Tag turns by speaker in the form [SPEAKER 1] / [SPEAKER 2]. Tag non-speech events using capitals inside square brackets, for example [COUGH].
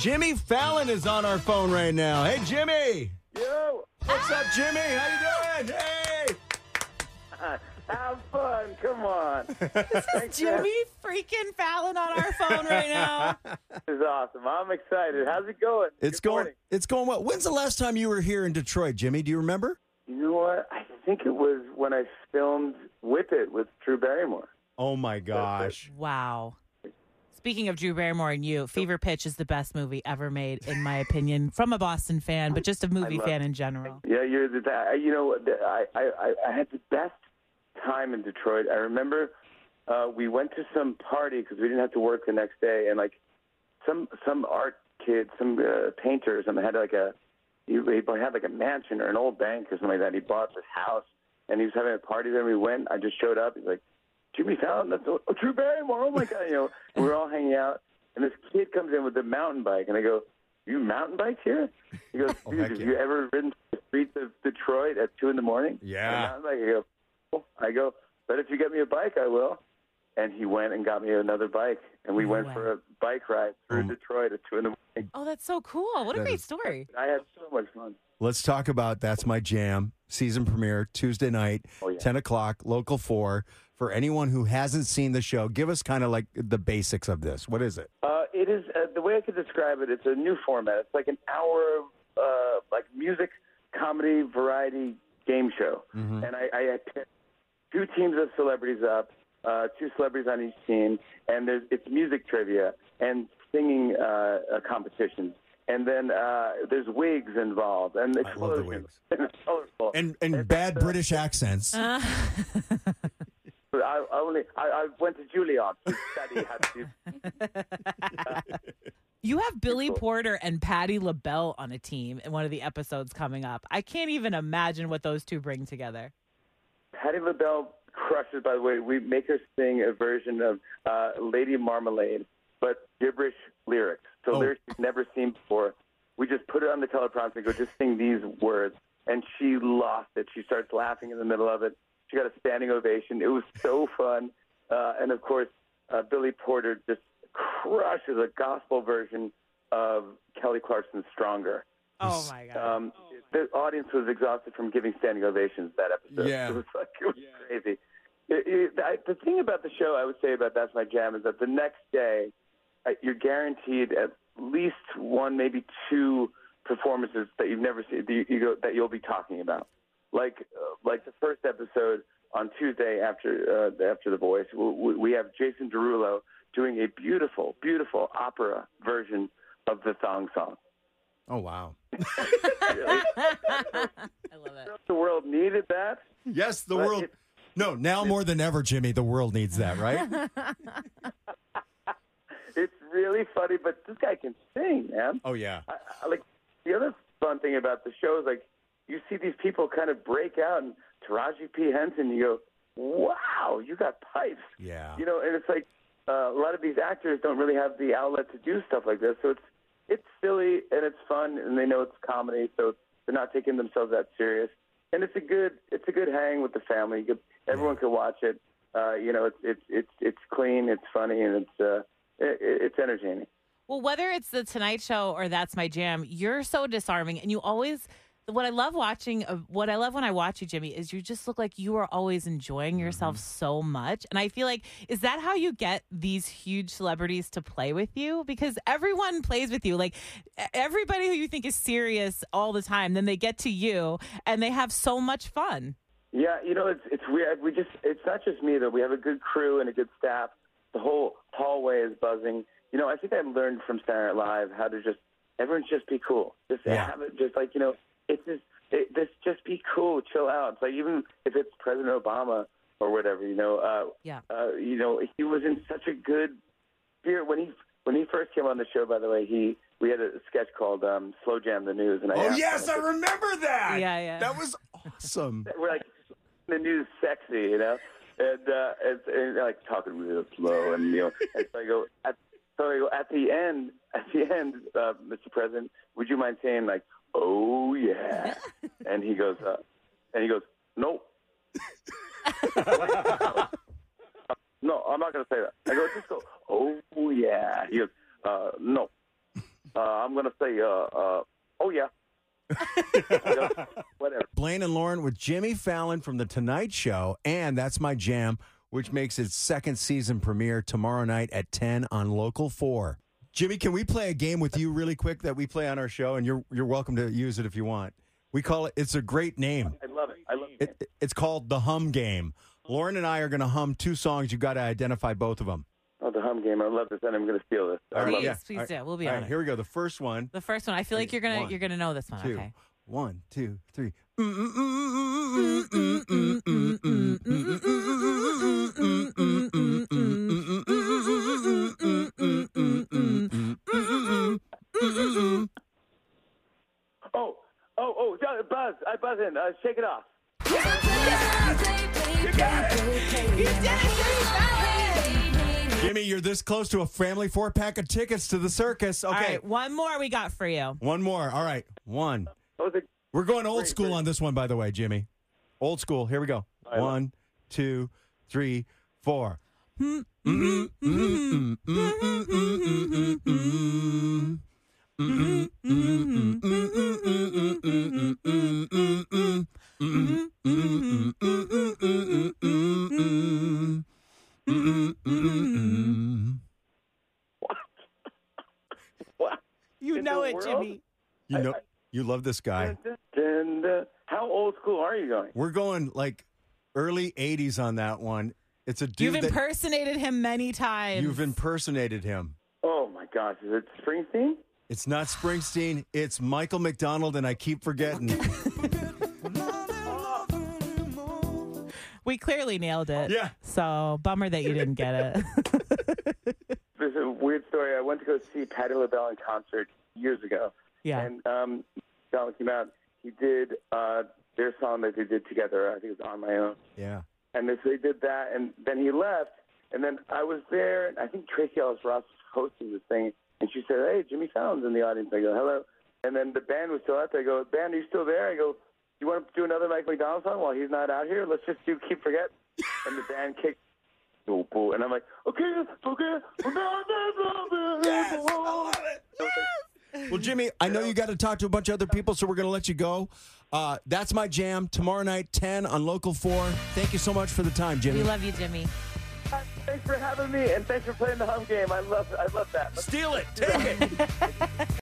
[SPEAKER 1] Jimmy Fallon is on our phone right now. Hey, Jimmy.
[SPEAKER 2] Yo,
[SPEAKER 1] What's up, Jimmy? How you doing? Hey. [LAUGHS]
[SPEAKER 2] have fun. Come on. [LAUGHS] Thanks,
[SPEAKER 3] Jimmy freaking Fallon on our phone right now. [LAUGHS]
[SPEAKER 2] This is awesome. I'm excited. How's it going?
[SPEAKER 1] It's
[SPEAKER 2] Good
[SPEAKER 1] going.
[SPEAKER 2] morning.
[SPEAKER 1] It's going well. When's the last time you were here in Detroit, Jimmy? Do you remember?
[SPEAKER 2] You know what? I think it was when I filmed Whip It with Drew Barrymore.
[SPEAKER 1] Oh my gosh.
[SPEAKER 3] Wow. Speaking of Drew Barrymore and you, Fever Pitch is the best movie ever made, in my opinion, [LAUGHS] from a Boston fan, but just a movie fan in general.
[SPEAKER 2] Yeah, you're the. You know, I I I- I had the best time in Detroit. I remember uh, we went to some party because we didn't have to work the next day, and like some some art kid, some uh, painter, or something had like a he, he had like a mansion or an old bank or something like that. He bought this house, and he was having a party there. And we went. I just showed up. He's like, Jimmy Fallon, that's oh, Drew Barrymore. Oh my god, you know. We were all hanging out, and this kid comes in with a mountain bike, and I go, "You mountain bike here?" He goes, [LAUGHS]
[SPEAKER 1] Oh,
[SPEAKER 2] "Dude,
[SPEAKER 1] heck
[SPEAKER 2] have
[SPEAKER 1] yeah.
[SPEAKER 2] you ever ridden the streets of Detroit at two in the morning?"
[SPEAKER 1] Yeah.
[SPEAKER 2] On mountain bike? I go, "Oh." I go, "But if you get me a bike, I will." And he went and got me another bike, and we
[SPEAKER 3] No
[SPEAKER 2] went
[SPEAKER 3] way.
[SPEAKER 2] for a bike ride through
[SPEAKER 1] Um,
[SPEAKER 2] Detroit at two in the morning.
[SPEAKER 3] Oh, that's so cool. What a
[SPEAKER 1] That
[SPEAKER 3] great
[SPEAKER 1] is-
[SPEAKER 3] story.
[SPEAKER 2] I had so much fun.
[SPEAKER 1] Let's talk about That's My Jam season premiere Tuesday night,
[SPEAKER 2] Oh, yeah.
[SPEAKER 1] 10 o'clock, local 4. For anyone who hasn't seen the show, give us kind of like the basics of this. What is it?
[SPEAKER 2] Uh, it is uh, the way I could describe it. It's a new format. It's like an hour, of uh, like music, comedy, variety game show.
[SPEAKER 1] Mm-hmm.
[SPEAKER 2] And I, I had picked two teams of celebrities up, uh, two celebrities on each team, and there's it's music trivia and singing uh, uh, competitions. And then uh, there's wigs involved, and
[SPEAKER 1] I love the wigs. [LAUGHS]
[SPEAKER 2] And it's.
[SPEAKER 1] And and bad British accents. [LAUGHS]
[SPEAKER 2] I, only I, I went to Juilliard study how to [LAUGHS]
[SPEAKER 3] You have Billy Porter and Patti LaBelle on a team in one of the episodes coming up. I can't even imagine what those two bring together.
[SPEAKER 2] Patti LaBelle crushes, by the way. We make her sing a version of uh, Lady Marmalade, but gibberish lyrics. So
[SPEAKER 1] Oh.
[SPEAKER 2] lyrics she's never seen before. We just put it on the teleprompter and go, just sing these words. And she lost it. She starts laughing in the middle of it. She got a standing ovation. It was so fun. Uh, and of course, uh, Billy Porter just crushes a gospel version of Kelly Clarkson's Stronger.
[SPEAKER 3] Oh my god.
[SPEAKER 2] Um, the audience was exhausted from giving standing ovations that episode.
[SPEAKER 1] Yeah.
[SPEAKER 2] It was like it was crazy. It, it, I, the thing about the show I would say about That's My Jam is that the next day uh, you're guaranteed at least one, maybe two performances that you've never seen that, you, you go, that you'll be talking about. Like uh, like the first episode on Tuesday after uh, after The Voice, we, we have Jason Derulo doing a beautiful, beautiful opera version of the Thong Song.
[SPEAKER 1] Oh, wow. [LAUGHS]
[SPEAKER 3] I love it.
[SPEAKER 2] The world needed that.
[SPEAKER 1] Yes, the world.
[SPEAKER 2] it-
[SPEAKER 1] No, now more than ever, Jimmy, the world needs that, right? [LAUGHS]
[SPEAKER 2] It's really funny, but this guy can sing, man.
[SPEAKER 1] oh, yeah.
[SPEAKER 2] I, I, like the other fun thing about the show is like you see these people kind of break out, and Taraji P Henson, you go, "Wow, you got pipes."
[SPEAKER 1] Yeah.
[SPEAKER 2] You know, and it's like uh, a lot of these actors don't really have the outlet to do stuff like this, so it's it's silly and it's fun, and they know it's comedy, so they're not taking themselves that serious. And it's a good it's a good hang with the family. You could, everyone can watch it. Uh, you know, it's it's it's it's clean, it's funny, and it's uh, it, it's entertaining.
[SPEAKER 3] Well, whether it's the Tonight Show or That's My Jam, you're so disarming, and you always. What I love watching, uh, what I love when I watch you, Jimmy, is you just look like you are always enjoying yourself so much. And I feel like, is that how you get these huge celebrities to play with you? Because everyone plays with you. Like everybody who you think is serious all the time, then they get to you and they have so much fun.
[SPEAKER 2] Yeah, you know, it's it's weird. We just it's not just me though. We have a good crew and a good staff. The whole hallway is buzzing. You know, I think I learned from Saturday Night Live how to just everyone just be cool. Just
[SPEAKER 1] Yeah.
[SPEAKER 2] have it. Just like you know, it's just it, this just be cool, chill out. It's like even if it's President Obama or whatever, you know, uh,
[SPEAKER 3] Yeah.
[SPEAKER 2] uh, you know, he was in such a good spirit when he when he first came on the show. By the way, he we had a sketch called um, "Slow Jam the News," and I
[SPEAKER 1] Oh,
[SPEAKER 2] asked
[SPEAKER 1] yes,
[SPEAKER 2] him,
[SPEAKER 1] I remember that.
[SPEAKER 3] Yeah, yeah.
[SPEAKER 1] That was awesome. [LAUGHS]
[SPEAKER 2] we're like the news sexy, you know, and uh, it's and they're, like talking real slow, and you know, and so I go at so I go at the end, at the end, uh, Mr. President, would you mind saying like, oh yeah, and he goes, uh, and he goes, nope. [LAUGHS] no, I'm not going to say that. I go, just go, oh yeah. He goes, uh, no. Uh, I'm going to say, uh, uh, oh, yeah. You whatever.
[SPEAKER 1] Blaine and Lauren with Jimmy Fallon from The Tonight Show, and That's My Jam, which makes its second season premiere tomorrow night at 10 on Local 4. Jimmy, can we play a game with you really quick that we play on our show? And you're, you're welcome to use it if you want. We call it, it's a great name.
[SPEAKER 2] I love it. I love it.
[SPEAKER 1] It, it's called The Hum Game. Lauren and I are going to hum two songs. You've got to identify both of them.
[SPEAKER 2] Oh, the hum game. I love this, and I'm going to steal this. I
[SPEAKER 1] All right,
[SPEAKER 2] love
[SPEAKER 3] Please,
[SPEAKER 2] it.
[SPEAKER 3] please
[SPEAKER 1] All right.
[SPEAKER 3] do. We'll be
[SPEAKER 1] All
[SPEAKER 3] on
[SPEAKER 1] right,
[SPEAKER 3] it.
[SPEAKER 1] here we go. The first one.
[SPEAKER 3] The first one. I feel like you're gonna
[SPEAKER 1] One,
[SPEAKER 3] you're gonna know this one.
[SPEAKER 1] two.
[SPEAKER 3] Okay.
[SPEAKER 1] One, two, three.
[SPEAKER 2] Oh, Buzz. I buzz in. Uh, shake it off.
[SPEAKER 1] Jimmy, you're this close to a family four pack of tickets to the circus. Okay.
[SPEAKER 3] All right. One more we got for you.
[SPEAKER 1] One more. All right. One.
[SPEAKER 2] That was a
[SPEAKER 1] We're going old school on this one, by the way, Jimmy. Old school. Here we go.
[SPEAKER 2] I love-
[SPEAKER 1] One, two, three, four.
[SPEAKER 2] what?
[SPEAKER 3] You
[SPEAKER 2] In
[SPEAKER 3] know
[SPEAKER 2] the
[SPEAKER 3] it,
[SPEAKER 2] world?
[SPEAKER 3] Jimmy.
[SPEAKER 1] You know, you love this guy.
[SPEAKER 2] And uh, how old school are you going?
[SPEAKER 1] We're going like early 80s on that one. It's a dude
[SPEAKER 3] You've
[SPEAKER 1] that
[SPEAKER 3] impersonated him many times.
[SPEAKER 1] you've impersonated him.
[SPEAKER 2] Oh my gosh, is it Springsteen?
[SPEAKER 1] It's not Springsteen, it's Michael McDonald, and I keep forgetting.
[SPEAKER 3] we clearly nailed it.
[SPEAKER 1] Yeah.
[SPEAKER 3] So bummer that you didn't get it. [LAUGHS]
[SPEAKER 2] There's a weird story. I went to go see Patti LaBelle in concert years ago.
[SPEAKER 3] yeah.
[SPEAKER 2] And um, Donald came out. He did uh, their song that they did together. I think it was On My Own.
[SPEAKER 1] yeah.
[SPEAKER 2] And they, so they did that, and then he left. And then I was there, and I think Tracee Ellis Ross was hosting this thing. And she said, Hey, Jimmy Fallon's in the audience. I go, Hello. And then the band was still out there. I go, Band, are you still there? I go, You want to do another Mike McDonald song while he's not out here? Let's just do Keep Forget. [LAUGHS] And the band kicked. Boo, boo. And I'm like, okay, okay. Yes, I love it.
[SPEAKER 1] Well, Jimmy, I know you got to talk to a bunch of other people, so we're going to let you go. Uh, that's my jam tomorrow night, 10 on Local 4. Thank you so much for the time, Jimmy.
[SPEAKER 3] we love you, Jimmy.
[SPEAKER 2] Thanks for having me, and thanks for playing the home game. I love, I love that. Let's
[SPEAKER 1] Steal it. Take it. [LAUGHS]